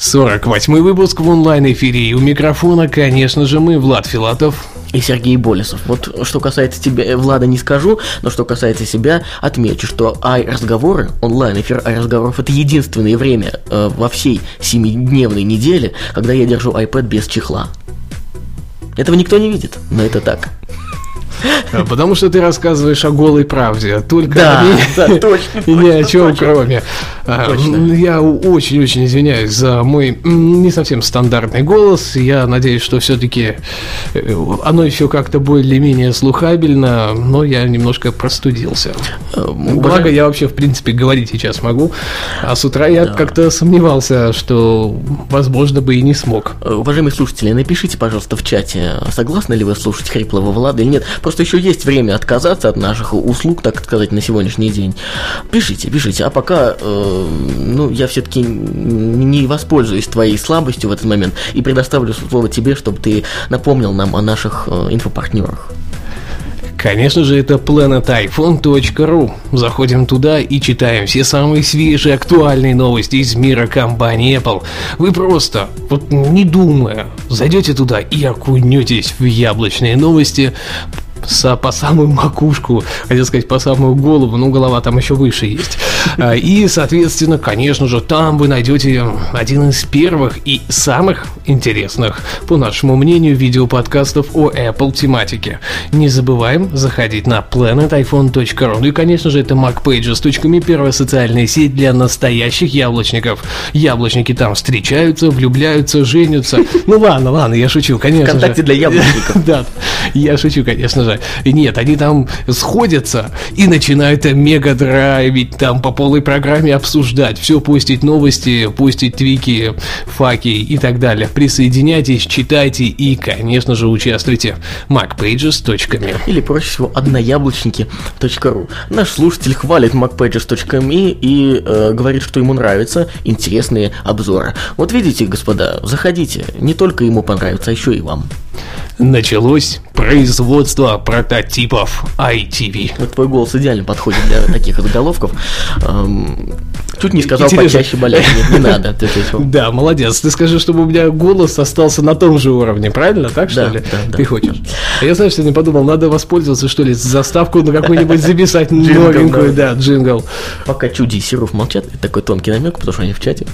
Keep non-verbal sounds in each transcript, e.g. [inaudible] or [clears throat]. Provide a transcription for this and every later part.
48 выпуск в онлайн-эфире. И у микрофона, конечно же, мы, Влад Филатов. и Сергей Болесов. Вот что касается тебя, э, Влада, не скажу, но что касается себя, отмечу, что ай-разговоры, онлайн-эфир ай-разговоров, это единственное время э, во всей семидневной неделе, когда я держу iPad без чехла. Этого никто не видит, но это так. А, Потому что ты рассказываешь о голой правде. Только Да, о ней да, точно, [laughs] И ни о точно, чем точно. кроме. А, Точно. Я очень-очень извиняюсь за мой не совсем стандартный голос. Я надеюсь, что все-таки оно еще как-то более-менее слухабельно, но я немножко простудился. Э, Благо, я вообще, в принципе, говорить сейчас могу. А с утра я как-то сомневался, что, возможно, бы и не смог. Э, Уважаемые слушатели, напишите, пожалуйста, в чате, согласны ли вы слушать хриплого Влада или нет. Просто еще есть время отказаться от наших услуг, так сказать, на сегодняшний день. Пишите, пишите. А пока, э, ну, я все-таки не воспользуюсь твоей слабостью в этот момент и предоставлю слово тебе, чтобы ты напомнил нам о наших э, инфопартнерах. Конечно же, это planetiphone.ru. Заходим туда и читаем все самые свежие, актуальные новости из мира компании Apple. Вы просто, вот не думая, зайдете туда и окунетесь в яблочные новости со- по самую макушку, хотел сказать, по самую голову, но голова там еще выше есть. А, И, соответственно, конечно же, там вы найдете один из первых и самых интересных, по нашему мнению, видеоподкастов о Apple тематике. Не забываем заходить на planetiphone.ru. Ну и, конечно же, это macpages.me, первая социальная сеть для настоящих яблочников. Яблочники там встречаются, влюбляются, женятся. Ну ладно, ладно, я шучу, конечно же. Вконтакте для яблочников. [laughs] Да, я шучу, конечно же. Нет, они там сходятся и начинают мега драйвить, там по полной программе обсуждать, все пустить новости, пустить твики, факи и так далее. Присоединяйтесь, читайте и, конечно же, участвуйте. macpages.me Или проще всего однояблочники.ру. Наш слушатель хвалит macpages.me и э, говорит, что ему нравятся интересные обзоры. Вот видите, господа, заходите. Не только ему понравится, а еще и вам. Началось производство прототипов ITV. Вот твой голос идеально подходит для таких заголовков. Эм, чуть не сказал Интересно. почаще болеть. Нет, не надо. Да, молодец. Ты скажи, чтобы у меня голос остался на том же уровне, правильно? Так что Да, ли? да, да. Ты хочешь? А я, знаешь, сегодня подумал, надо воспользоваться, что ли, заставку на какую-нибудь записать новенькую, да, джингл. Пока Чуди и Серов молчат, это такой тонкий намек, потому что они в чате.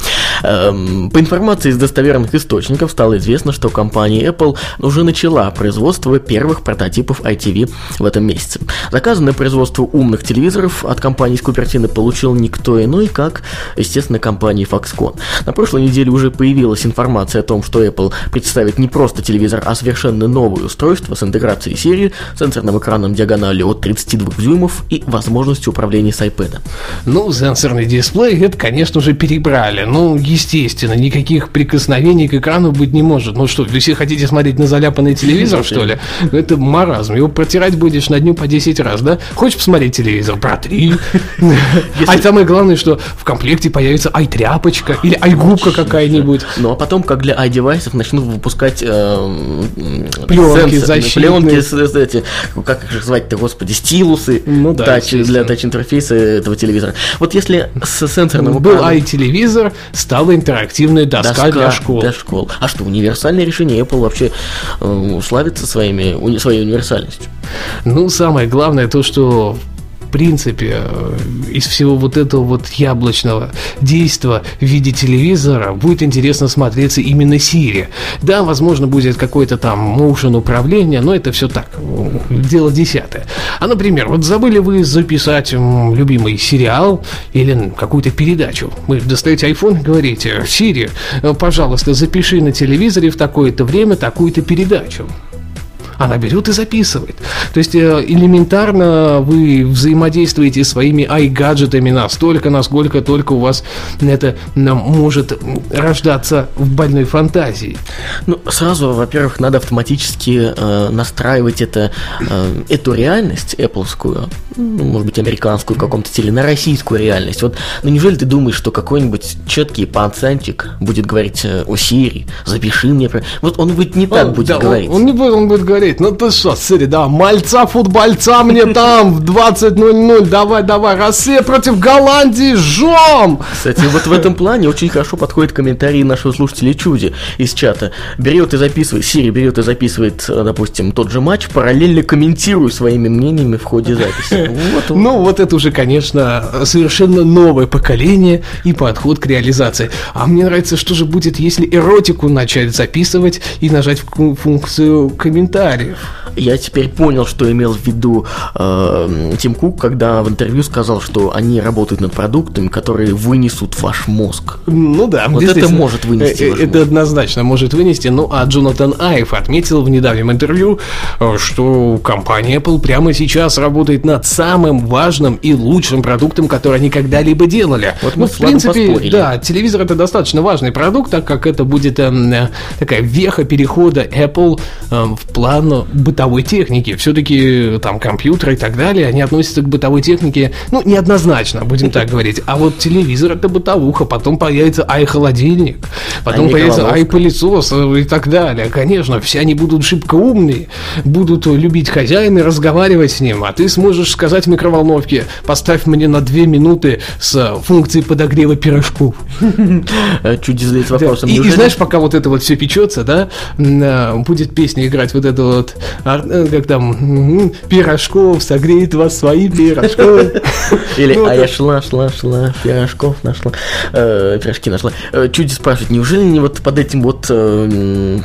Эм, по информации из достоверных источников стало известно, что компания Apple уже начала производство первых прототипов ITV в этом месяце. Заказы на производство умных телевизоров от компании из Купертино получил никто иной, как, естественно, компания Foxconn. На прошлой неделе уже появилась информация о том, что Apple представит не просто телевизор, а совершенно новое устройство с интеграцией серии, сенсорным экраном диагональю от 32 дюймов и возможностью управления с iPad. Ну, сенсорный дисплей, это, конечно же, перебрали. Ну, естественно, никаких прикосновений к экрану быть не может. Ну что, вы все хотите смотреть на заляпанный телевизор, что ли? [laughs] Это маразм. Его протирать будешь на дню по 10 раз, да? Хочешь посмотреть телевизор? Протри. [laughs] А самое главное, что в комплекте появится ай-тряпочка или ай-губка какая-нибудь. [laughs] Ну а потом, как для i-девайсов, начнут выпускать э, Пленки защитные. пленки, эти, как их звать-то, господи, стилусы Ну да, тач, естественно. для тач-интерфейса этого телевизора. Вот если с сенсорным Был ай-телевизор, стала интерактивная доска, для школ. Для школ. А что, универсальное решение Apple вообще э, славится своими, уни- своей универсальностью. Ну, самое главное то, что в принципе, э, из всего вот этого вот яблочного действа в виде телевизора будет интересно смотреться именно Siri. Да, возможно, будет какой-то там motion управление, но это все так, э, дело десятое. А, например, вот забыли вы записать любимый сериал или какую-то передачу. Вы достаете iPhone и говорите, Siri, э, пожалуйста, запиши на телевизоре в такое-то время такую-то передачу. Она берет и записывает. То есть э, элементарно вы взаимодействуете своими i-гаджетами настолько, насколько только у вас это может рождаться в больной фантазии. Ну, сразу, во-первых, надо автоматически э, настраивать это, э, эту реальность Appleскую, ну, может быть, американскую в каком-то стиле, на российскую реальность. Вот, ну неужели ты думаешь, что какой-нибудь четкий пацанчик будет говорить э, о Сири, запиши мне... Вот он будет не так он, будет да, говорить. Он, он не будет, он будет говорить, ну ты что, Сири, да, мальца, футбольца мне там в 20.00, давай, давай, Россия против Голландии, жжем! Кстати, вот в этом плане очень хорошо подходит комментарий нашего слушателя Чуди из чата. Берет и записывает, Сири берет и записывает, э, допустим, тот же матч, параллельно комментируя своими мнениями в ходе записи. Вот, ну, вот это уже, конечно, совершенно новое поколение и подход к реализации. А мне нравится, что же будет, если эротику начать записывать и нажать функцию комментариев. Я теперь понял, что имел в виду э, Тим Кук, когда в интервью сказал, что они работают над продуктами, которые вынесут ваш мозг. Ну да, вот это может вынести. Э, это мозг. однозначно может вынести. Ну а Джонатан Айв отметил в недавнем интервью, э, что компания Apple прямо сейчас работает над самым важным и лучшим продуктом, который они когда-либо делали. Вот мы ну, в принципе, поспорили. да, телевизор это достаточно важный продукт, так как это будет э, такая веха перехода Apple э, в план бытовой техники. Все-таки там компьютеры и так далее, они относятся к бытовой технике, ну, неоднозначно, будем так говорить. А вот телевизор это бытовуха, потом появится ай-холодильник, потом а появится ай-пылесос и так далее. Конечно, все они будут шибко умные, будут любить хозяина и разговаривать с ним, а ты сможешь сказать микроволновке, поставь мне на две минуты с функцией подогрева пирожков. [laughs] Чуть задает вопросом. И, и знаешь, пока вот это вот все печется, да, э, будет песня играть вот это вот, э, как там, пирожков, согреет вас свои пирожков. [laughs] Или, ну, а я шла, шла, шла, пирожков нашла, э, пирожки нашла. Чуть спрашивает, неужели не вот под этим вот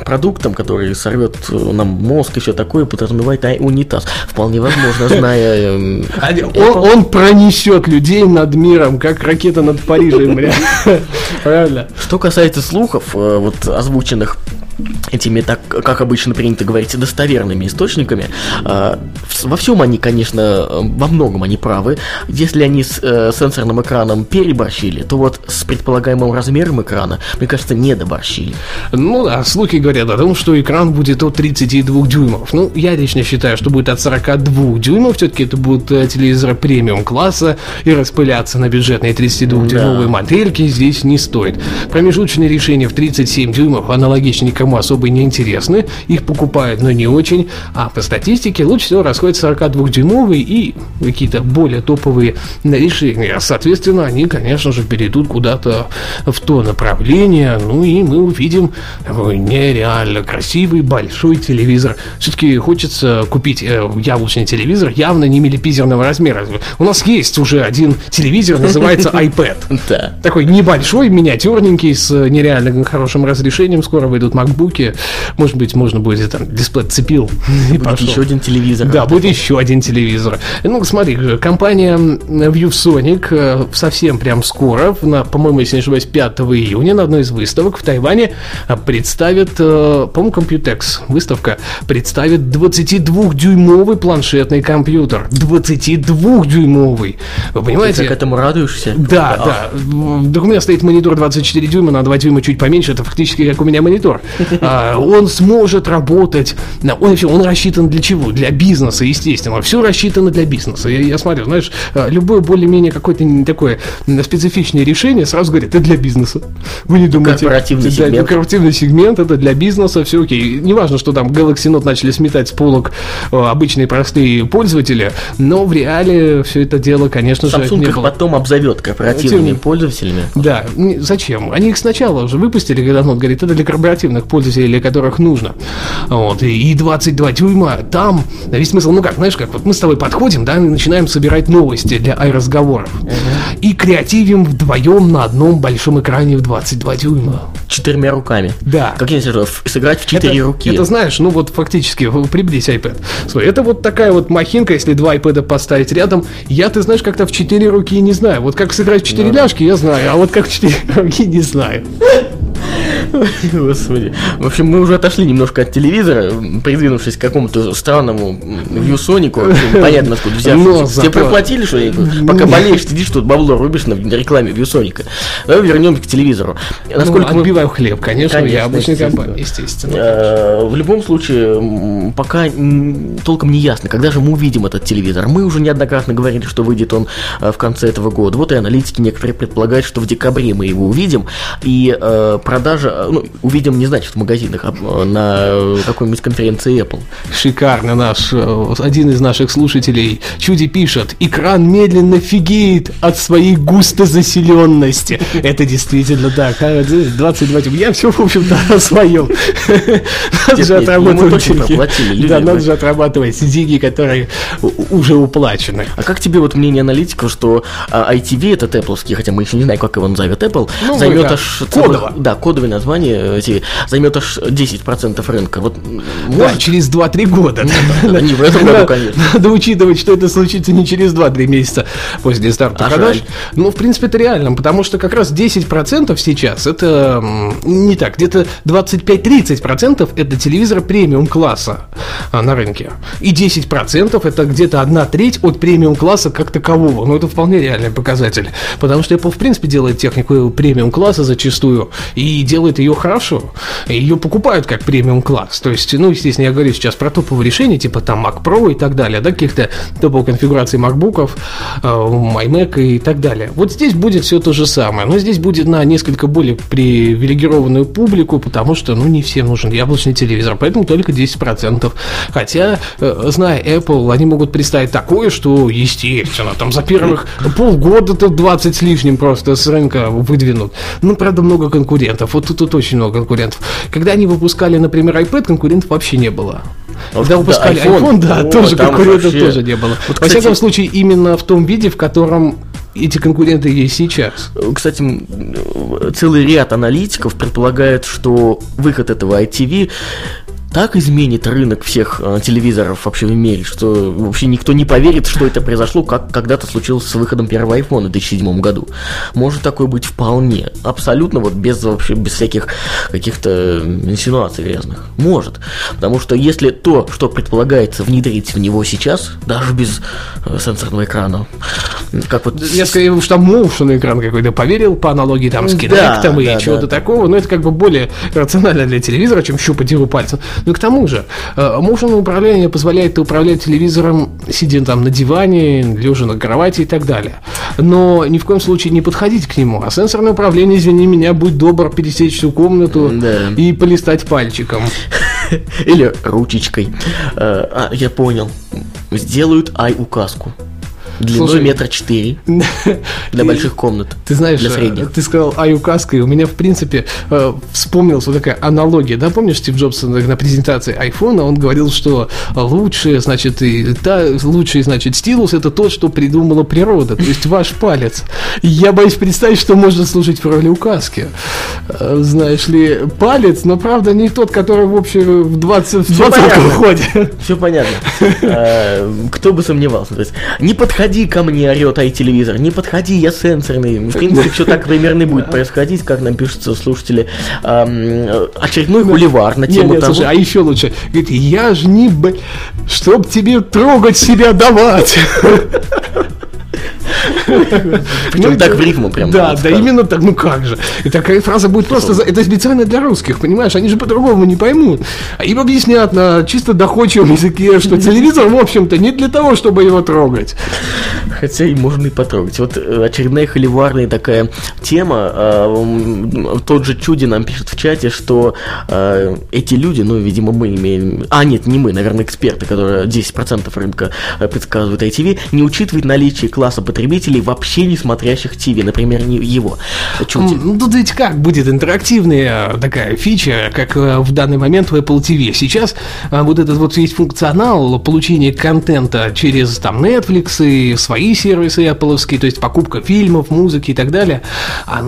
продуктом, который сорвет нам мозг, еще такое, подразумевает унитаз? Вполне возможно, зная... [laughs] Он, он пронесет людей над миром, как ракета над Парижем, [laughs] Правильно. Что касается слухов, э, вот озвученных этими, так как обычно принято говорить, достоверными источниками. А, во всем они, конечно, во многом они правы. Если они с э, сенсорным экраном переборщили, то вот с предполагаемым размером экрана, мне кажется, не доборщили. Ну да, слухи говорят о том, что экран будет от 32 дюймов. Ну, я лично считаю, что будет от 42 дюймов. Все-таки это будут э, телевизоры премиум класса, и распыляться на бюджетные 32-дюймовые да. модельки здесь не стоит. Промежуточные решения в 37 дюймов аналогичны никому особо не интересны, их покупают, но не очень, а по статистике лучше всего расходятся 42-дюймовые и какие-то более топовые решения. Соответственно, они, конечно же, перейдут куда-то в то направление, ну и мы увидим нереально красивый большой телевизор. Все-таки хочется купить э, яблочный телевизор, явно не милипизерного размера. У нас есть уже один телевизор, называется [laughs] iPad. Такой небольшой, миниатюрненький, с нереально хорошим разрешением. Скоро выйдут MacBook ноутбуке, может быть, можно будет там дисплей цепил и будет пошел. еще один телевизор. Да, будет еще один телевизор. Ну, смотри, компания ViewSonic э, совсем прям скоро, на, по-моему, если не ошибаюсь, 5 июня на одной из выставок в Тайване э, представит, э, по-моему, Computex выставка представит 22-дюймовый планшетный компьютер. 22-дюймовый. Вы понимаете? Ты к этому радуешься? Да, да. да. У меня стоит монитор 24 дюйма, на 2 дюйма чуть поменьше. Это фактически как у меня монитор. [laughs] А, он сможет работать. Он, он рассчитан для чего? Для бизнеса, естественно. Все рассчитано для бизнеса. Я, я смотрю, знаешь, а, любое более-менее какое-то такое специфичное решение сразу говорит, это для бизнеса. Вы не думаете... Корпоративный да, сегмент. Корпоративный сегмент, это для бизнеса, все окей. Неважно, что там Galaxy Note начали сметать с полок а, обычные простые пользователи, но в реале все это дело, конечно Samsung же, не их было. потом обзовет корпоративными пользователями. Да, зачем? Они их сначала уже выпустили, когда Note говорит, это для корпоративных пользователей, для которых нужно. Вот, и 22 дюйма, там весь смысл, ну как, знаешь, как вот мы с тобой подходим, да, и начинаем собирать новости для разговоров uh-huh. И креативим вдвоем на одном большом экране в 22 дюйма. Четырьмя руками. Да. Как я скажу, сыграть в четыре это, руки. Это знаешь, ну вот фактически, приблизь iPad. Смотри, это вот такая вот махинка, если два iPad поставить рядом. Я, ты знаешь, как-то в четыре руки не знаю. Вот как сыграть в четыре ну, ляжки, я знаю, а вот как в четыре [laughs] руки не знаю. [laughs] Господи. В общем, мы уже отошли немножко от телевизора, придвинувшись к какому-то странному Вьюсонику. Понятно, откуда взявшись. Тебе проплатили, что пока болеешь, сидишь тут бабло рубишь на рекламе Вьюсоника. Давай вернемся к телевизору. Насколько ну, отбиваем хлеб, конечно, конечно я обычный компания, естественно. Э, в любом случае, пока толком не ясно, когда же мы увидим этот телевизор. Мы уже неоднократно говорили, что выйдет он э, в конце этого года. Вот и аналитики некоторые предполагают, что в декабре мы его увидим. И э, продажа, ну, увидим не значит в магазинах, а на какой-нибудь конференции Apple. Шикарно наш, один из наших слушателей Чуди пишет, экран медленно фигеет от своей густозаселенности. [laughs] Это действительно так. 22 Я все, в общем-то, о своем. Надо же отрабатывать Да, надо же отрабатывать деньги, которые уже уплачены. А как тебе вот мнение аналитиков, что ITV, этот Apple, хотя мы еще не знаем, как его назовет Apple, ну, займет аж... Кодово. Да, кодовое название ITV, займет аж 10% рынка. Вот, да, через 2-3 года. [laughs] Не в этом году, конечно. Надо учитывать, что это случится не через 2-3 месяца после старта а продаж. Ну, в принципе, это реально, потому что как раз 10% сейчас, это не так, где-то 25-30% это телевизор премиум класса а, на рынке. И 10% это где-то одна треть от премиум класса как такового. Ну, это вполне реальный показатель. Потому что Apple, в принципе, делает технику премиум класса зачастую и делает ее хорошо. Ее покупают как премиум класс. То есть, ну, естественно, я говорю сейчас про топовые решения, типа там Mac Pro и так далее, да, каких-то топовых конфигураций э, iMac и так далее. Вот здесь будет все то же самое, но здесь будет на несколько более привилегированную публику, потому что, ну, не всем нужен яблочный телевизор, поэтому только 10%. Хотя, э, зная Apple, они могут представить такое, что, естественно, там за первых полгода-то 20 с лишним просто с рынка выдвинут. Ну, правда, много конкурентов. Вот тут, тут очень много конкурентов. Когда они выпускали, например, iPad, конкурентов вообще не было. Когда выпускали iPhone, iPhone да, О, тоже конкурентов вообще... тоже не было. Вот, Во кстати... всяком случае, именно в том виде, в котором эти конкуренты есть сейчас. Кстати, целый ряд аналитиков предполагает, что выход этого ITV так изменит рынок всех э, телевизоров вообще в мире, что вообще никто не поверит, что это произошло, как когда-то случилось с выходом первого iPhone в 2007 году. Может такое быть вполне. Абсолютно вот без вообще без всяких каких-то инсинуаций грязных. Может. Потому что если то, что предполагается внедрить в него сейчас, даже без э, сенсорного экрана, как вот... Я скорее уж там motion экран какой-то поверил по аналогии там с Kinect да, и да, чего-то да. такого, но это как бы более рационально для телевизора, чем щупать его пальцем. Ну, к тому же, э, управление позволяет управлять телевизором, сидя там на диване, лежа на кровати и так далее. Но ни в коем случае не подходить к нему. А сенсорное управление, извини меня, будь добр пересечь всю комнату да. и полистать пальчиком. Или ручечкой. Э, а, я понял. Сделают ай-указку. Длиной Слушай, метр четыре [laughs] для больших комнат. Ты знаешь, для средних. ты сказал аюкаска, и у меня, в принципе, э, вспомнилась вот такая аналогия. Да, помнишь, Стив Джобс на презентации айфона, он говорил, что лучший, значит, и та, лучший, значит, стилус это тот, что придумала природа, то есть ваш палец. Я боюсь представить, что может служить в роли указки. Э, знаешь ли, палец, но, правда, не тот, который, в общем, в 20 в 20 выходит. Все понятно. [laughs] Э, кто бы сомневался. То есть, не подходи подходи ко мне, орет ай-телевизор, не подходи, я сенсорный. В принципе, все так примерно будет происходить, как нам пишутся слушатели. Очередной хуливар на тему того... а еще лучше. Говорит, я ж не... Чтоб тебе трогать себя давать. [laughs] [laughs] Причем так в рифму прям. Да, да, именно так, ну как же. И такая фраза будет просто, это специально для русских, понимаешь, они же по-другому не поймут. А им объяснят на чисто доходчивом языке, что телевизор, в общем-то, не для того, чтобы его трогать. Хотя и можно и потрогать. Вот э, очередная холиварная такая тема. А, тот же Чуди нам пишет в чате, что а, эти люди, ну, видимо, мы имеем... А, нет, не мы, наверное, эксперты, которые 10% рынка э, предсказывают ITV, не учитывают наличие класса потребителей, вообще не смотрящих ТВ, например, не его. Ну, тут ведь как будет интерактивная такая фича, как э, в данный момент в Apple TV. Сейчас э, вот этот вот весь функционал получения контента через там Netflix и свои сервисы Apple, то есть покупка фильмов, музыки и так далее, а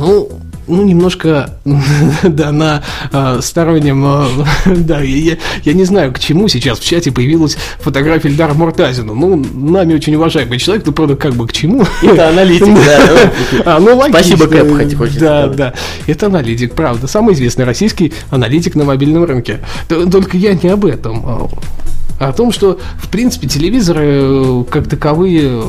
ну немножко, [laughs] да, на э, стороннем, э, [laughs] да, я, я не знаю, к чему сейчас в чате появилась фотография Эльдара Муртазина. Ну, нами очень уважаемый человек, ну, правда, как бы к чему? Это [laughs] аналитик, да. А, ну, логично. Спасибо, Кэп, хоть хочется Да, да, это аналитик, правда. Самый известный российский аналитик на мобильном рынке. Только я не об этом. а о том, что, в принципе, телевизоры э, как таковые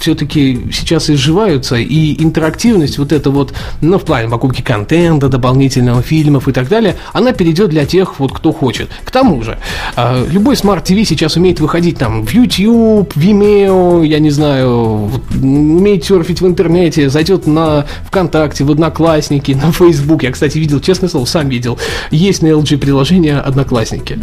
все-таки сейчас изживаются, и интерактивность вот эта вот, ну, в плане покупки контента, дополнительного фильмов и так далее, она перейдет для тех, вот, кто хочет. К тому же, а, любой смарт-ТВ сейчас умеет выходить там в YouTube, Vimeo, я не знаю, умеет серфить в интернете, зайдет на ВКонтакте, в Одноклассники, на Facebook. Я, кстати, видел, честное слово, сам видел, есть на LG приложение Одноклассники.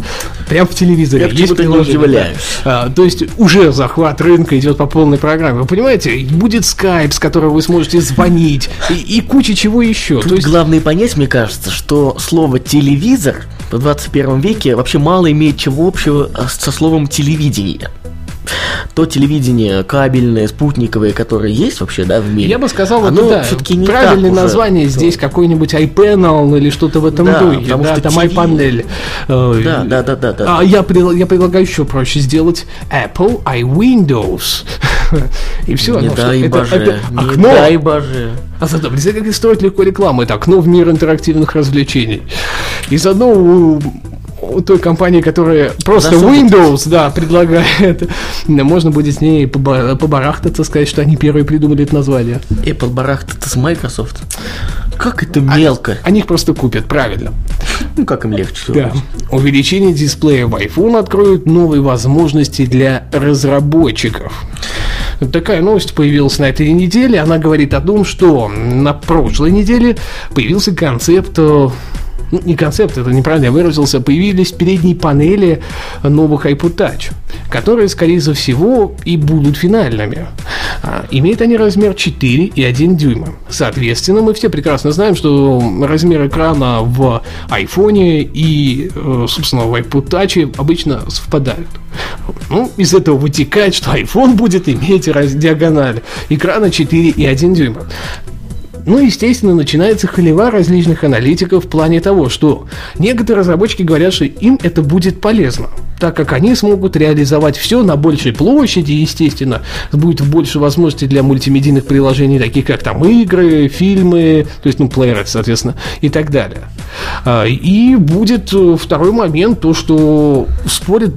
Прям в телевизоре. Я есть приложение, да. А, то есть уже захват рынка идет по полной программе. Понимаете, будет скайп, с которого вы сможете звонить, и, и куча чего еще. Тут То есть, главное понять, мне кажется, что слово телевизор в 21 веке вообще мало имеет чего общего а, со словом телевидение. То телевидение кабельное, спутниковое, которое есть вообще, да, в мире. я бы сказал, оно это да, все-таки не правильное так уже. название здесь какой-нибудь iPanel или что-то в этом Да, духе, потому да, что там TV iPanel. Э, Да, да, да, да, да. А я, предла- я предлагаю еще проще сделать Apple iWindows. И все. не дай это, боже, это не окно. дай боже. А зато, представляете, как строить легко рекламу. Это окно в мир интерактивных развлечений. И заодно у, у той компании, которая просто Засунуть. Windows, да, предлагает, можно будет с ней поба- побарахтаться, сказать, что они первые придумали это название. Apple барахтается с Microsoft. Как это мелко. Они их просто купят, правильно. Ну, как им легче. Да. Увеличение дисплея в iPhone откроет новые возможности для разработчиков. Такая новость появилась на этой неделе. Она говорит о том, что на прошлой неделе появился концепт э, ну, не концепт, это неправильно я выразился, появились передние панели новых iPod Touch, которые, скорее всего, и будут финальными. А, Имеют они размер 4 и 1 дюйма. Соответственно, мы все прекрасно знаем, что размер экрана в iPhone и, э, собственно, в iPod Touch обычно совпадают. Ну, из этого вытекает, что iPhone будет иметь диагональ экрана 4 и 1 дюйма. Ну, естественно, начинается халева различных аналитиков в плане того, что некоторые разработчики говорят, что им это будет полезно, так как они смогут реализовать все на большей площади, естественно, будет больше возможностей для мультимедийных приложений, таких как там игры, фильмы, то есть, ну, плееры, соответственно, и так далее. А, И будет э, второй момент, то, что спорят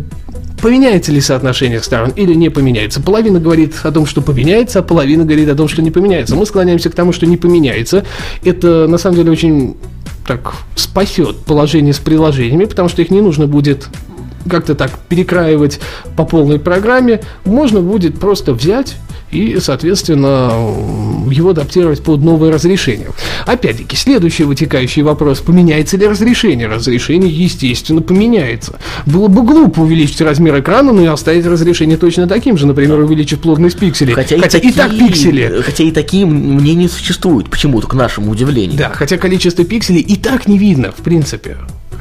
Поменяется ли соотношение сторон или не поменяется? Половина говорит о том, что поменяется, а половина говорит о том, что не поменяется. Мы склоняемся к тому, что не поменяется. Это на самом деле очень так спасет положение с приложениями, потому что их не нужно будет как-то так перекраивать по полной программе. Можно будет просто взять и, соответственно, его адаптировать под новое разрешение. Опять-таки, следующий вытекающий вопрос, поменяется ли разрешение? Разрешение, естественно, поменяется. Было бы глупо увеличить размер экрана, но и оставить разрешение точно таким же, например, увеличив плотность пикселей. Хотя, Хотя и, и так такие, пиксели. Хотя и такие мнения существуют, почему-то, к нашему удивлению. Да, хотя количество пикселей и так не видно, в принципе.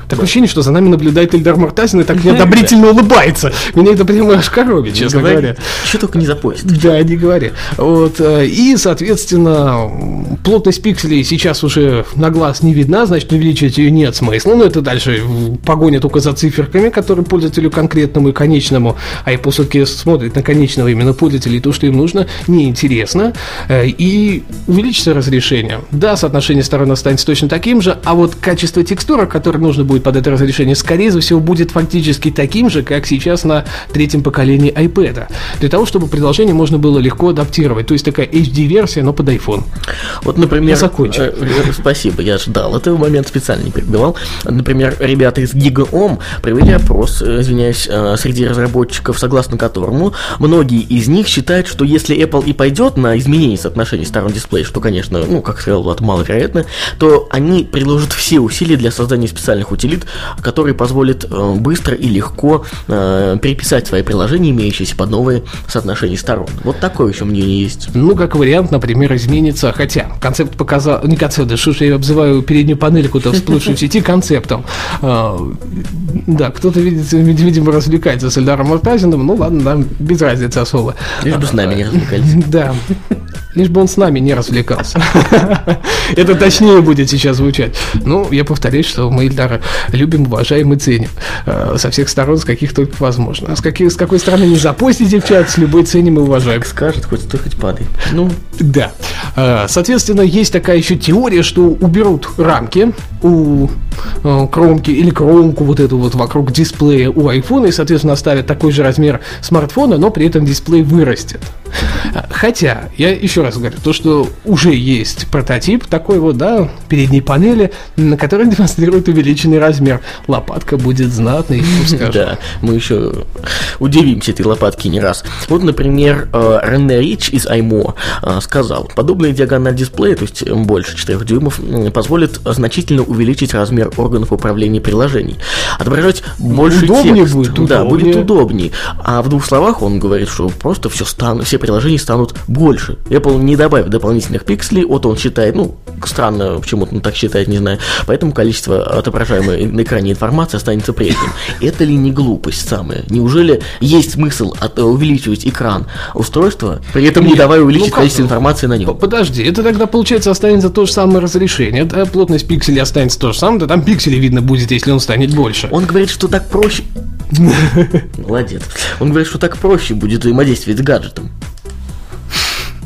Такое ощущение, что за нами наблюдает Эльдар Муртазин и так неодобрительно [laughs] улыбается. Меня это прямо аж коробит, честно говоря. Что только не запостит. [laughs] Да, не говори. Вот, э, и, соответственно, плотность пикселей сейчас уже на глаз не видна, значит, увеличивать ее нет смысла. Но это дальше погоня только за циферками, которые пользователю конкретному и конечному, а Apple все-таки смотрит на конечного именно пользователя, и то, что им нужно, неинтересно. Э, И увеличится разрешение. Да, соотношение сторон останется точно таким же, а вот качество текстурок, которое нужно будет под это разрешение, скорее всего, будет фактически таким же, как сейчас на третьем поколении iPad. Для того, чтобы приложение можно было легко адаптировать. То есть такая HD-версия, но под iPhone. Вот, например... Я закончил. э, э, Спасибо, я ждал этого момента, специально не перебивал. Например, ребята из GigaOM провели опрос, э, извиняюсь, среди разработчиков, согласно которому многие из них считают, что если Apple и пойдет на изменение соотношений сторон дисплея, что, конечно, ну, как сказал Влад, маловероятно, то они приложат все усилия для создания специальных утилит, которые позволят э, быстро и легко э, переписать свои приложения, имеющиеся под новые соотношения сторон. Вот такое еще мнение есть. Ну, как вариант, например, изменится, хотя концепт показал, не концепт, да что ж я обзываю переднюю панельку-то всплывшую в сети концептом. А, Да, кто-то, видимо, развлекается с Эльдаром Муртазиным, ну ладно, нам без разницы особо. Лишь бы с нами не развлекались. [laughs] Да. Лишь бы он с нами не развлекался. [laughs] Это точнее будет сейчас звучать. Ну, я повторюсь, что мы Ильдара любим, уважаем и ценим. Э, со всех сторон, с каких только возможно. А с, каких, с какой стороны не запостите в чат, с любой ценим и уважаем. Скажет, хоть стой, хоть падай. Ну, да. Э, соответственно, есть такая еще теория, что уберут рамки у э, кромки или кромку вот эту вот вокруг дисплея у iPhone и, соответственно, оставят такой же размер смартфона, но при этом дисплей вырастет. Хотя, я еще раз говорю, то, что уже есть прототип такой вот, да, передней панели, на которой [laughs] демонстрирует увеличенный размер. Лопатка будет знатной, [laughs] Да, мы еще удивимся этой лопатки не раз. Вот, например, э, Рене Рич из iMo э, сказал, подобная диагональ дисплея, то есть больше 4 дюймов, позволит значительно увеличить размер органов управления приложений, отображать больше удобнее текст. Будет, да, удобнее. будет удобнее. А в двух словах он говорит, что просто все станут, все приложения станут больше. Apple не добавит дополнительных пикселей, вот он считает, ну, странно, почему-то он так считает, не знаю, поэтому количество отображаемой на экране информации останется прежним. Это ли не глупость самая? Неужели есть смысл от, увеличивать экран устройства, при этом не Нет, давая увеличить ну количество информации на нем? Подожди, это тогда получается останется то же самое разрешение, да, плотность пикселей останется то же самое, да там пикселей видно будет, если он станет больше. Он говорит, что так проще... [laughs] Молодец. Он говорит, что так проще будет взаимодействовать с гаджетом.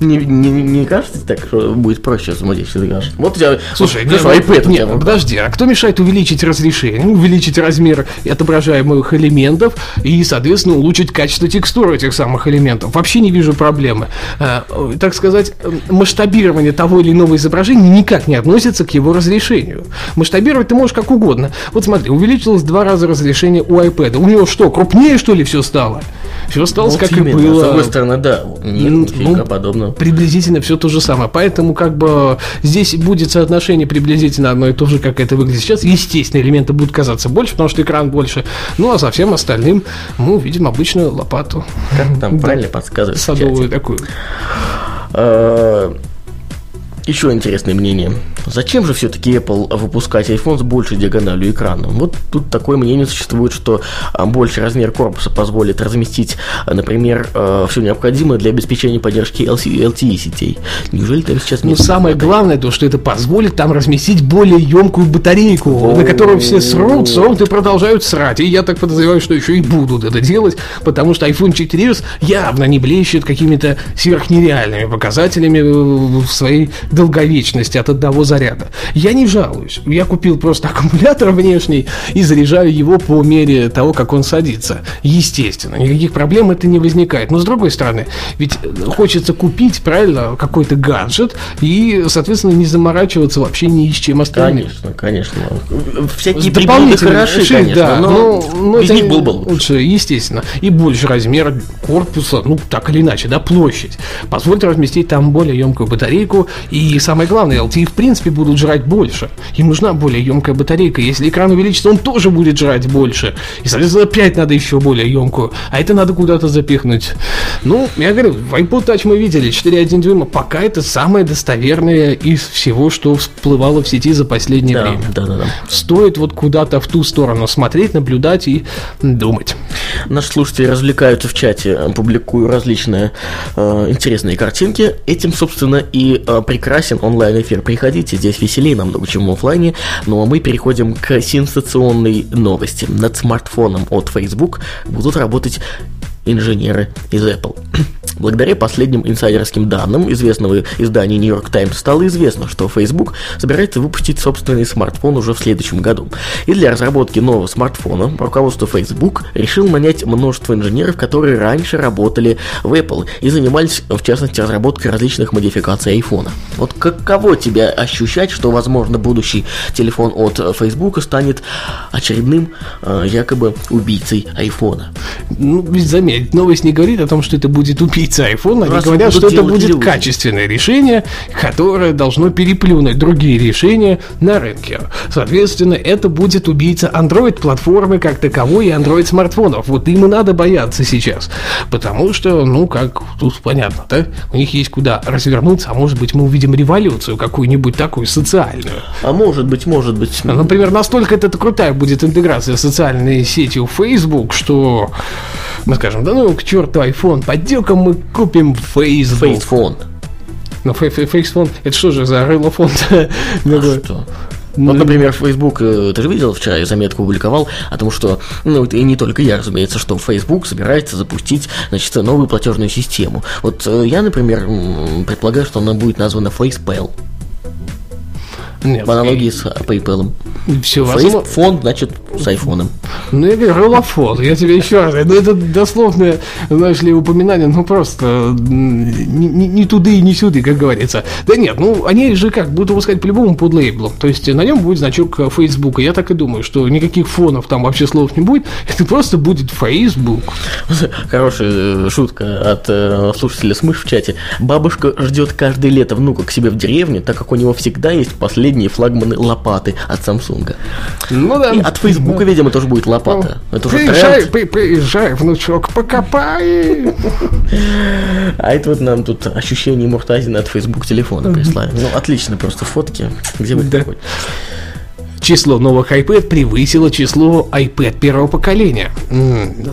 Не, не, не кажется так, что будет проще взаимодействовать с? Вот у тебя... Слушай, вот, хорошо, iPad у не, тебя подожди, а кто мешает увеличить разрешение, увеличить размер отображаемых элементов и, соответственно, улучшить качество текстуры этих самых элементов? Вообще не вижу проблемы. Э, так сказать, масштабирование того или иного изображения никак не относится к его разрешению. Масштабировать ты можешь как угодно. Вот смотри, увеличилось два раза разрешение у iPad. У него что, крупнее, что ли, все стало? Все осталось, Вот как именно. и было. С другой стороны, да. Нет, Ну, нифига ну, подобного. Приблизительно все то же самое. Поэтому как бы здесь будет соотношение приблизительно одно и то же, как это выглядит сейчас. Естественно, элементы будут казаться больше, потому что экран больше. Ну, а со всем остальным мы увидим обычную лопату. Как там Да. правильно чате. Садовую такую. Э, Еще интересное мнение. Зачем же все-таки Apple выпускать iPhone с большей диагональю экрана? Вот тут такое мнение существует, что а, больший размер корпуса позволит разместить, а, например, все необходимое для обеспечения поддержки LTE сетей. Неужели там сейчас Ну, нет? самое главное, то, что это позволит там разместить более емкую батарейку, на которую все срут, срут и продолжают срать. И я так подозреваю, что еще и будут это делать, потому что iPhone 4s явно не блещет какими-то сверхнереальными показателями э, в своей долговечности от одного заряда. Я не жалуюсь. Я купил просто аккумулятор внешний и заряжаю его по мере того, как он садится. Естественно, никаких проблем это не возникает. Но с другой стороны, ведь хочется купить, правильно, какой-то гаджет и, соответственно, не заморачиваться вообще ни с чем остальным. Конечно, конечно. Всякие приборы дополнительными хороши, конечно, да, но ну, без них был бы лучше. естественно. И больше размер корпуса, ну, так или иначе, да, площадь. Позволит разместить там более емкую батарейку. И самое главное, LTE в принципе будут жрать больше. Им нужна более емкая батарейка. Если экран увеличится, он тоже будет жрать больше. И, соответственно, опять надо еще более емкую. А это надо куда-то запихнуть. Ну, я говорю, в iPod Touch мы видели 4,1 дюйма. Пока это самое достоверное из всего, что всплывало в сети за последнее Да, время. да, да, да. Стоит вот куда-то в ту сторону смотреть, наблюдать и думать. Наши слушатели развлекаются в чате, э, публикую различные э, интересные картинки. Этим, собственно, и э, прекрасен онлайн-эфир. Приходите, здесь веселее намного, чем в оффлайне. Ну а мы переходим к сенсационной новости. Над смартфоном от Facebook будут работать инженеры из Apple. [clears throat] Благодаря последним инсайдерским данным известного издания New York Times стало известно, что Facebook собирается выпустить собственный смартфон уже в следующем году. И для разработки нового смартфона руководство Facebook решил нанять множество инженеров, которые раньше работали в Apple и занимались, в частности, разработкой различных модификаций iPhone. Вот каково тебе ощущать, что, возможно, будущий телефон от Facebook станет очередным э, якобы убийцей iPhone? Ну, ведь заметь, новость не говорит о том, что это будет убийца iPhone, они говорят, что это будет люди. качественное решение, которое должно переплюнуть другие решения на рынке. Соответственно, это будет убийца Android-платформы как таковой и Android-смартфонов. Вот им и надо бояться сейчас. Потому что, ну, как тут понятно, да? У них есть куда развернуться, а может быть мы увидим революцию какую-нибудь такую социальную. А может быть, может быть. Ну, Например, настолько это крутая будет интеграция социальной сетью Facebook, что мы скажем, да ну к черту iPhone, пойдем-ка мы купим Facebook. Фейсфон. Но фейсфон, это что же за рылофон? [laughs] А что? Вот, например, Facebook, э, ты же видел вчера, я заметку публиковал о том, что, ну, и не только я, разумеется, что Facebook собирается запустить, значит, новую платежную систему. Вот э, я, например, предполагаю, что она будет названа FacePal. Нет, в аналогии с PayPal. Все возможно. Фонд, значит, с айфоном. Ну, я говорю, ролофон. Я тебе еще раз ну, это дословное, знаешь ли, упоминание, ну, просто не, туда и не сюда, как говорится. Да нет, ну, они же как, будут выпускать по-любому под лейблом. То есть на нем будет значок Facebook. Я так и думаю, что никаких фонов там вообще слов не будет. Это просто будет Facebook. Хорошая э, шутка от э, слушателя Смыш в чате. Бабушка ждет каждое лето внука к себе в деревню, так как у него всегда есть последние флагманы лопаты от Samsung. Ну да. И от Facebook, да. видимо, тоже будет лопата. Ну, Это уже приезжай, при, приезжай, внучок, покопай. [laughs] А это вот нам тут ощущение Муртазина от Facebook телефона прислали. Ну, отлично, просто фотки. Где вы да. Число новых iPad превысило число iPad первого поколения.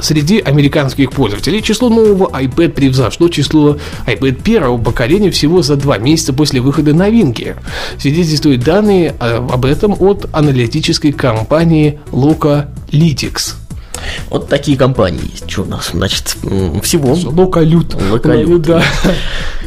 Среди американских пользователей число нового iPad превзошло число iPad первого поколения всего за два месяца после выхода новинки. Свидетельствуют данные а, об этом от аналитической компании Localytics. Вот такие компании есть. Что у нас, значит, всего... Локалют. Локалют, да.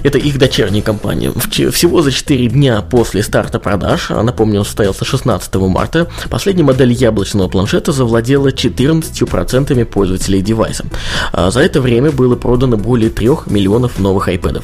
Это их дочерняя компания. Всего за 4 дня после старта продаж, а напомню, он состоялся 16 марта, последняя модель яблочного планшета завладела 14% пользователей девайса. А за это время было продано более 3 миллионов новых iPad.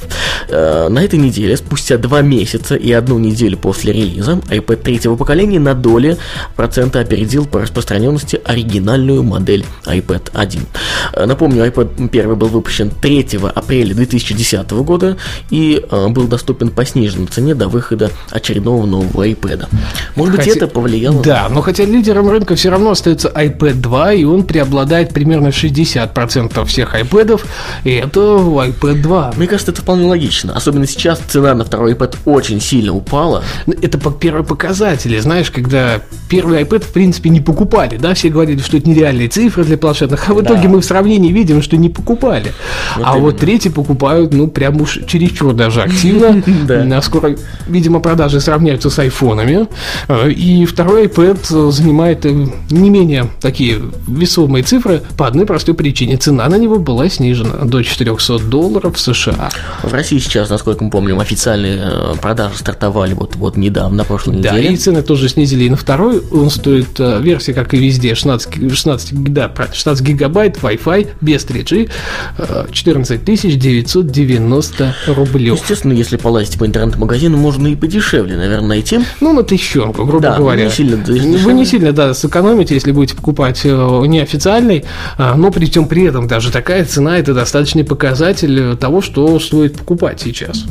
А, на этой неделе, спустя 2 месяца и одну неделю после релиза, iPad третьего поколения на доле процента опередил по распространенности оригинальную модель iPad 1. Э, напомню, iPad 1 был выпущен 3 апреля 2010 года и э, был доступен по сниженной цене до выхода очередного нового iPad. Может хотя, быть, это повлияло? Да, но хотя лидером рынка все равно остается iPad 2, и он преобладает примерно 60% всех iPad, и это iPad 2. Мне кажется, это вполне логично. Особенно сейчас цена на второй iPad очень сильно упала. Ну, это по первые показатели. Знаешь, когда первый iPad, в принципе, не покупали, да, все говорили, что это нереальные цифры для планшетных, а в итоге да. мы в сравнении видим, что не покупали. Вот а именно. вот третий покупают, ну, прям уж чересчур даже активно. [laughs] Да. Скоро, видимо, продажи сравняются с айфонами. Э, и второй iPad занимает э, не менее такие весомые цифры по одной простой причине. Цена на него была снижена до 400 долларов в США. В России сейчас, насколько мы помним, официальные э, продажи стартовали вот, вот недавно, на прошлой неделе. Да, и цены тоже снизили и на второй. Он стоит, версия, как и везде, 16, 16 да, 16 гигабайт Wi-Fi без 3G 14 990 рублей. Естественно, если полазить по интернет-магазину, можно и подешевле, наверное, найти. Ну, на тысячонку, грубо да, говоря. Не сильно, Вы не сильно, да, сэкономите, если будете покупать э, неофициальный, а, но при всем при этом даже такая цена это достаточный показатель того, что стоит покупать сейчас.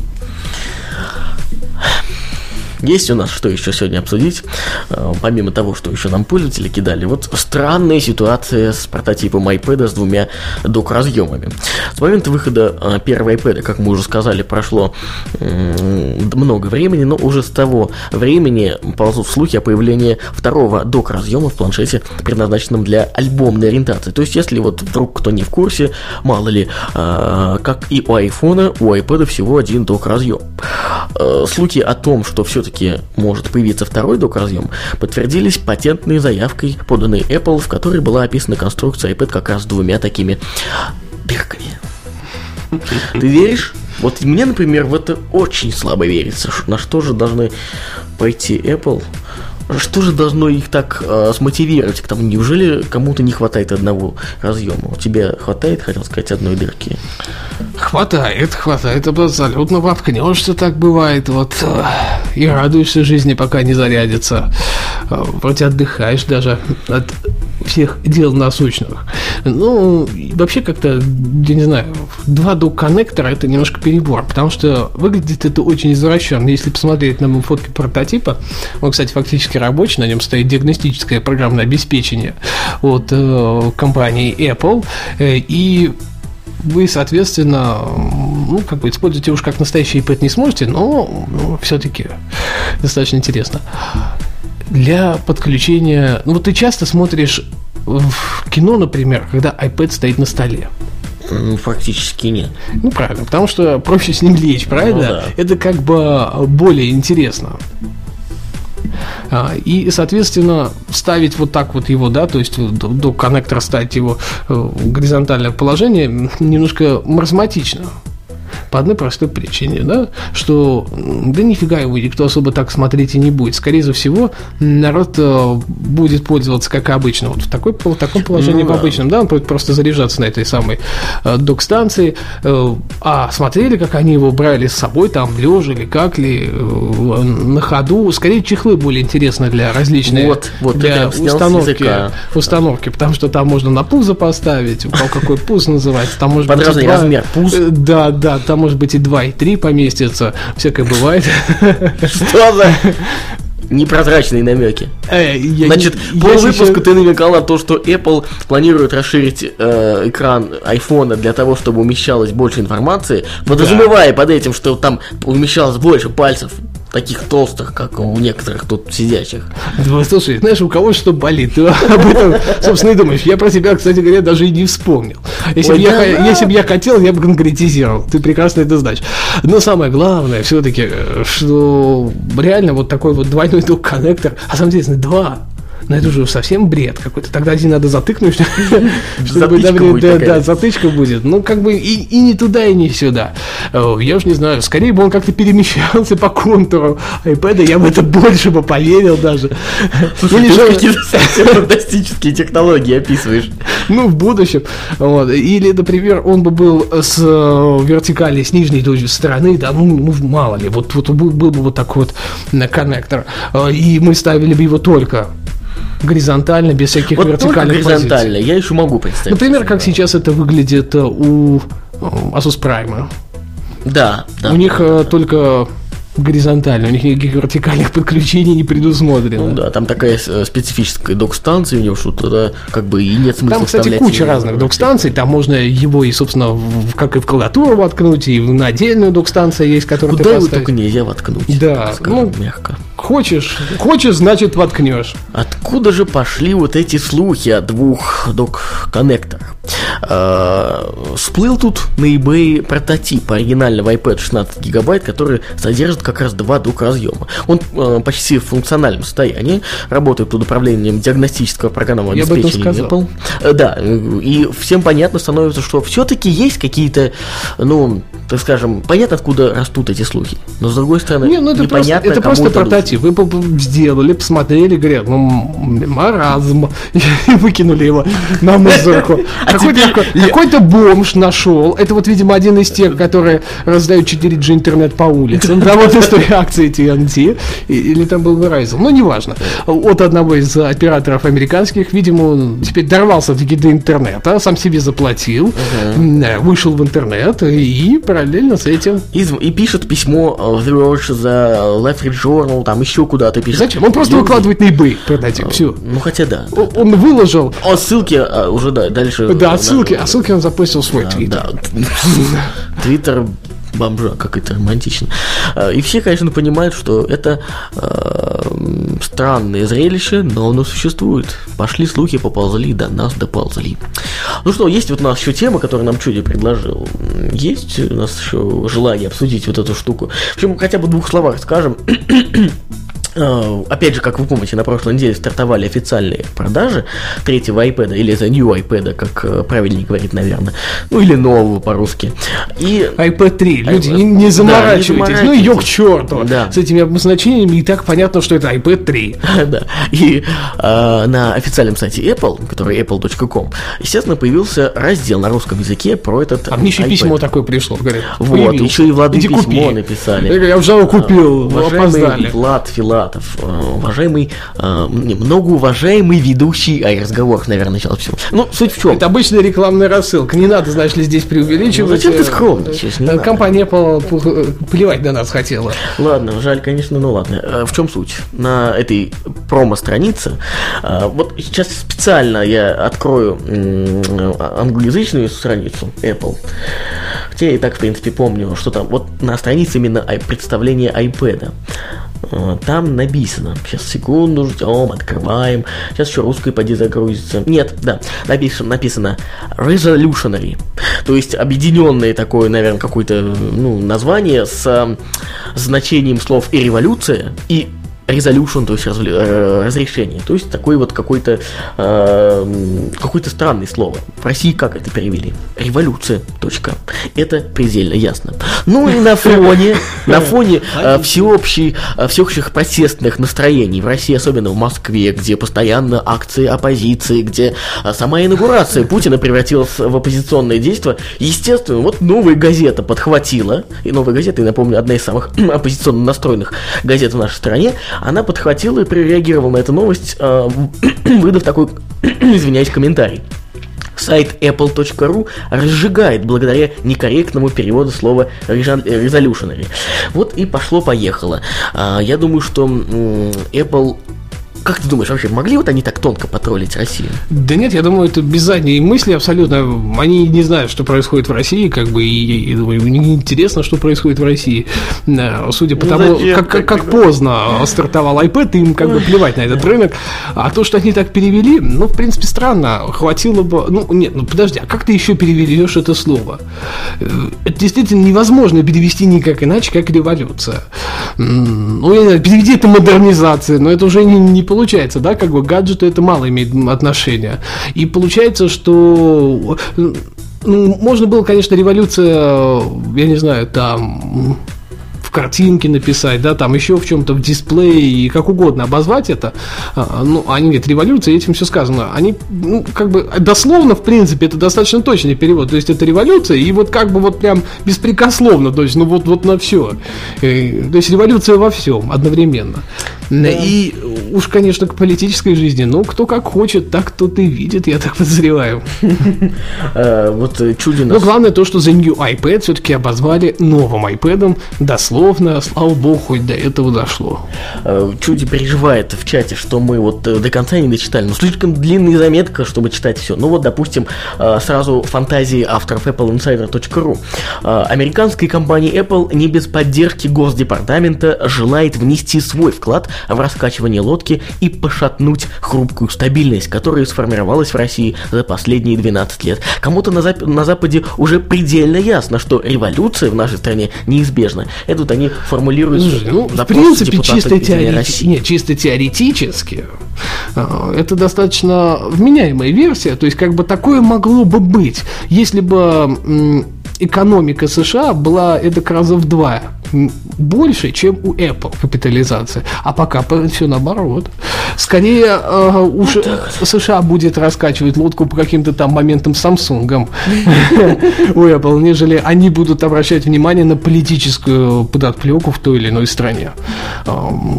Есть у нас что еще сегодня обсудить, э, помимо того, что еще нам пользователи кидали. Вот странная ситуация с прототипом iPad с двумя док-разъемами. С момента выхода э, первого iPad, как мы уже сказали, прошло много времени, но уже с того времени ползут слухи о появлении второго док-разъема в планшете, предназначенном для альбомной ориентации. То есть, если вот вдруг кто не в курсе, мало ли, э, как и у iPhone, у iPad всего один док-разъем. Слухи о том, что все-таки все-таки может появиться второй док-разъем, подтвердились патентной заявкой, поданной Apple, в которой была описана конструкция iPad как раз с двумя такими дырками. Ты веришь? Вот мне, например, в это очень слабо верится. На что же должны пойти Apple? Что же должно их так э, смотивировать к тому? Неужели кому-то не хватает одного разъема? У тебя хватает, хотел сказать, одной дырки? Хватает, хватает абсолютно. Воткнешься, так бывает. Вот э, и радуешься жизни, пока не зарядится. Э, вроде отдыхаешь даже от всех дел насущных. Ну, вообще как-то, я не знаю, два дуг коннектора это немножко перебор, потому что выглядит это очень извращенно. Если посмотреть на фотки прототипа, он, кстати, фактически рабочий, на нем стоит диагностическое программное обеспечение от э, компании Apple, э, и вы, соответственно, ну, как бы использовать уж как настоящий iPad не сможете, но ну, все-таки достаточно интересно. Для подключения... Ну, вот ты часто смотришь в кино, например, когда iPad стоит на столе. Ну, фактически нет. Ну, правильно, потому что проще с ним лечь, правильно? Ну, да. Это как бы более интересно. А, И, соответственно, ставить вот так вот его, да, то есть до, коннектора ставить его э, горизонтальное положение немножко маразматично. По одной простой причине, да, что да нифига его никто особо так смотреть и не будет. Скорее всего, народ э, будет пользоваться как обычно, вот в, такой, в таком положении, Ну в обычном, да, он будет просто заряжаться на этой самой э, док-станции. Э, а смотрели, как они его брали с собой, там, лежа или как ли, на ходу. Скорее, чехлы более интересны для различных Вот, вот, для установки, установки, потому что там можно на пузо поставить, у кого какой пуз называется, там может Под разный размер пуз. Да, да, там может быть и 2, и 3 поместится, всякое бывает. Что за непрозрачные намеки? Э, я Значит, я выпуску сейчас- ты намекал на то, что Apple планирует расширить э, экран айфона для того, чтобы умещалось больше информации, подразумевая под этим, что там умещалось больше пальцев, таких толстых, как у некоторых тут сидящих. Слушай, знаешь, у кого что болит, ты об этом, собственно, и думаешь. Я про тебя, кстати говоря, даже и не вспомнил. Если бы я, да я хотел, я бы конкретизировал. Ты прекрасно это знаешь. Но самое главное, все-таки, что реально вот такой вот двойной дух коннектор, а самое интересное, два. Но это уже совсем бред какой-то. Тогда один надо затыкнуть, [laughs] чтобы да, затычка будет. Ну, как бы и, не туда, и не сюда. Я уж не знаю, скорее бы он как-то перемещался [laughs] по контуру iPad, я бы это больше бы поверил даже. Слушай, Или ты же- какие-то совсем фантастические технологии описываешь. ну, в будущем. Вот. Или, например, он бы был с э, вертикали, с нижней стороны, да, ну, ну, мало ли, вот, вот был, был бы вот такой вот э, коннектор, э, и мы ставили бы его только горизонтально, без всяких Вот вертикальных горизонтально, позиций. я еще могу представить. Например, как сейчас это выглядит э, у э, Asus Prime. Да, да. у них э, только горизонтально, у них никаких вертикальных [laughs] подключений не предусмотрено. Ну да, там такая специфическая док-станция у него, что туда как бы и нет смысла Там, кстати, вставлять куча разных док-станций. Там можно его и, собственно, как и в клавиатуру воткнуть, и на отдельную док-станцию есть, которую Куда ты его только нельзя воткнуть. Да, скажем ну- мягко. Хочешь, хочешь, значит воткнешь. Откуда же пошли вот эти слухи о двух док-коннекторах? Э, Всплыл тут на eBay прототип оригинального iPad 16 гигабайт, который содержит как раз два док-разъема. Он э, почти в функциональном состоянии, работает под управлением диагностического программного Я обеспечения сказал. Apple. Э, Да, и всем понятно становится, что все-таки есть какие-то, ну, так скажем, понятно, откуда растут эти слухи. Но с другой стороны, Не, ну это просто, непонятно, это кому просто прототип. Вы бы- сделали, посмотрели, говорят, ну, маразм. [laughs] И выкинули его на мусорку. [laughs] А Какой-то бомж нашел. Это вот, видимо, один из тех, которые раздают 4G интернет по улицам. [laughs] Да, вот из той акции TNT. Или там был Verizon. Ну, неважно. От одного из операторов американских, видимо, он теперь дорвался таки до интернета, сам себе заплатил, э, вышел в интернет и параллельно с этим И, и пишет письмо э, в The Verge, за Left Read Journal, там еще куда-то пишет. Зачем? Он просто Люди- выкладывает на eBay прототип. Все. Ну, хотя да. да. Он выложил. О, ссылки а, уже да, дальше. Да, э, ссылки, на- а ссылки он запустил свой да, твиттер. да. [laughs] Твиттер бомжа, как это романтично. Э, И все, конечно, понимают, что это э, странное зрелище, но оно существует. Пошли слухи, поползли, до нас доползли. Ну что, есть вот у нас еще тема, которую нам Чуди предложил. Есть у нас еще желание обсудить вот эту штуку. В общем, хотя бы в двух словах скажем. Э, Опять же, как вы помните, на прошлой неделе стартовали официальные продажи третьего iPad, или The New iPad, как э, правильнее говорить, наверное. Ну, или нового по-русски. И iPad 3. Люди, iPad. не, не Да, заморачивайтесь. не ну ее к заморачивайтесь. черту. Да. С этими обозначениями и так понятно, что это iPad 3. [laughs] да. И э, на официальном сайте Apple, который apple.com, естественно, появился раздел на русском языке про этот А мне еще iPad. письмо такое пришло. Говорят, Вот, появился. еще и Владу Иди письмо купи. написали. Я уже его купил, опоздали. Влад Филатов, э, уважаемый, э, многоуважаемый ведущий, а разговор, наверное, начал всего. Ну, суть в чем? Это обычная рекламная рассылка. Не надо, ли, здесь преувеличивать. Ну, зачем ты Э, скромничаешь? Не. Компания Apple плевать на нас хотела. Ладно, жаль, конечно, ну ладно. В чем суть? На этой промо-странице, вот сейчас специально я открою э, англоязычную страницу Apple. Хотя я и так, в принципе, помню, что там вот на странице именно представление iPad. Там написано, сейчас секунду ждем, открываем, сейчас еще русской поди загрузится. Нет, да, написано, написано Resolutionary, то есть объединенное такое, наверное, какое-то ну, название с э, значением слов и революция, и resolution, то есть раз, э, разрешение. То есть такой вот какой-то э, какое-то странное слово. В России как это перевели? Революция. Точка. Это предельно ясно. Ну и на фоне, на фоне э, всеобщей, э, всеобщих протестных настроений в России, особенно в Москве, где постоянно акции оппозиции, где э, сама инаугурация Путина превратилась в оппозиционное действие, естественно, вот новая газета подхватила, и новая газета, я напомню, одна из самых [clears throat] оппозиционно настроенных газет в нашей стране, она подхватила и прореагировала на эту новость, э, [clears throat] выдав такой, [clears throat] извиняюсь, комментарий. Сайт apple.ru разжигает благодаря некорректному переводу слова resolutionary. Вот и пошло-поехало. А, я думаю, что Apple как ты думаешь, вообще могли вот они так тонко потроллить Россию? Да нет, я думаю, это без задней мысли абсолютно. Они не знают, что происходит в России, как бы, и, и думаю, не интересно, что происходит в России. Судя по ну, тому, зачем, как, как, как поздно стартовал iPad, им как бы плевать на этот рынок. А то, что они так перевели, ну, в принципе, странно. Хватило бы... Ну, нет, ну, подожди, а как ты еще переведешь это слово? Э, это действительно невозможно перевести никак иначе, как революция. Ну, я не знаю, переведи это модернизация, но это уже не, не получается, да, как бы гаджету это мало имеет отношения. И получается, что ну, можно было, конечно, революция, я не знаю, там в картинке написать, да, там еще в чем-то в дисплее и как угодно обозвать это. А, ну, они говорят, революция, этим все сказано. Они, ну, как бы, дословно, в принципе, это достаточно точный перевод. То есть это революция, и вот как бы вот прям беспрекословно, то есть, ну вот, вот на все. Э, то есть революция во всем одновременно. Да. И уж, конечно, к политической жизни, ну, кто как хочет, так тот и видит, я так [laughs] подозреваю. Э, вот э, Чудина. Но главное то, что за New iPad все-таки обозвали новым iPad, дословно, слава богу, хоть до этого дошло. Э, Чуди переживает в чате, что мы вот до конца не дочитали, но слишком длинная заметка, чтобы читать все. Ну вот, допустим, сразу фантазии авторов AppleInsider.ru. Американская компания Apple не без поддержки Госдепартамента желает внести свой вклад в раскачивание лодки и пошатнуть хрупкую стабильность, которая сформировалась в России за последние 12 лет. Кому-то на, зап- на Западе уже предельно ясно, что революция в нашей стране неизбежна. Это вот они формулируют ну, в принципе, чисто, теорети... Нет, чисто теоретически это достаточно вменяемая версия, то есть как бы такое могло бы быть, если бы экономика США была это раза в два больше, чем у Apple капитализация. А пока все наоборот. Скорее э, уж США будет раскачивать лодку по каким-то там моментам Samsung [laughs] у Apple, нежели они будут обращать внимание на политическую подоплеку в той или иной стране. Э,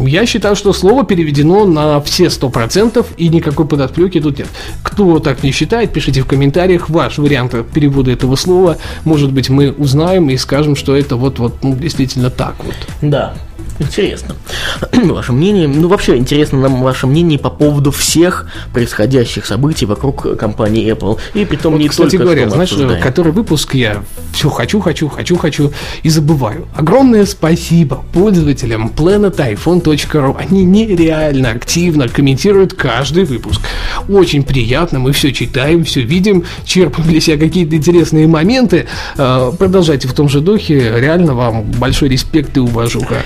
я считаю, что слово переведено на все сто процентов и никакой подоплеки тут нет. Кто так не считает, пишите в комментариях ваш вариант перевода этого слова. Может быть, мы узнаем и скажем, что это вот-вот ну, действительно так вот. Да, Интересно. [clears throat] Ваше мнение, ну вообще интересно нам ваше мнение по поводу всех происходящих событий вокруг компании Apple. И при том вот, не кстати только говоря, знаешь, обсуждаем. который выпуск я все хочу, хочу, хочу, хочу и забываю. Огромное спасибо пользователям planetiphone.ru. Они нереально активно комментируют каждый выпуск. Очень приятно, мы все читаем, все видим, черпаем для себя какие-то интересные моменты. А, продолжайте в том же духе. Реально вам большой респект и уважуха.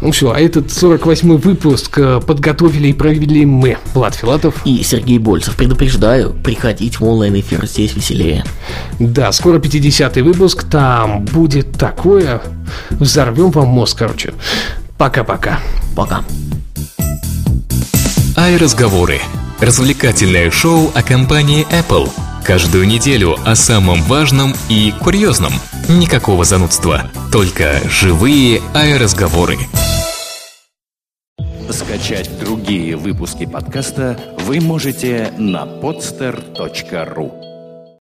Ну все, а этот 48-й выпуск э, подготовили и провели мы, Влад Филатов. И Сергей Больцев. Предупреждаю, приходить в онлайн-эфир здесь веселее. Да, скоро 50-й выпуск, там будет такое. Взорвем вам мозг, короче. Пока-пока. Пока. Ай-разговоры. Развлекательное шоу о компании Apple. Каждую неделю о самом важном и курьезном. Никакого занудства. Только живые ай-разговоры. Скачать другие выпуски подкаста вы можете на podster.ru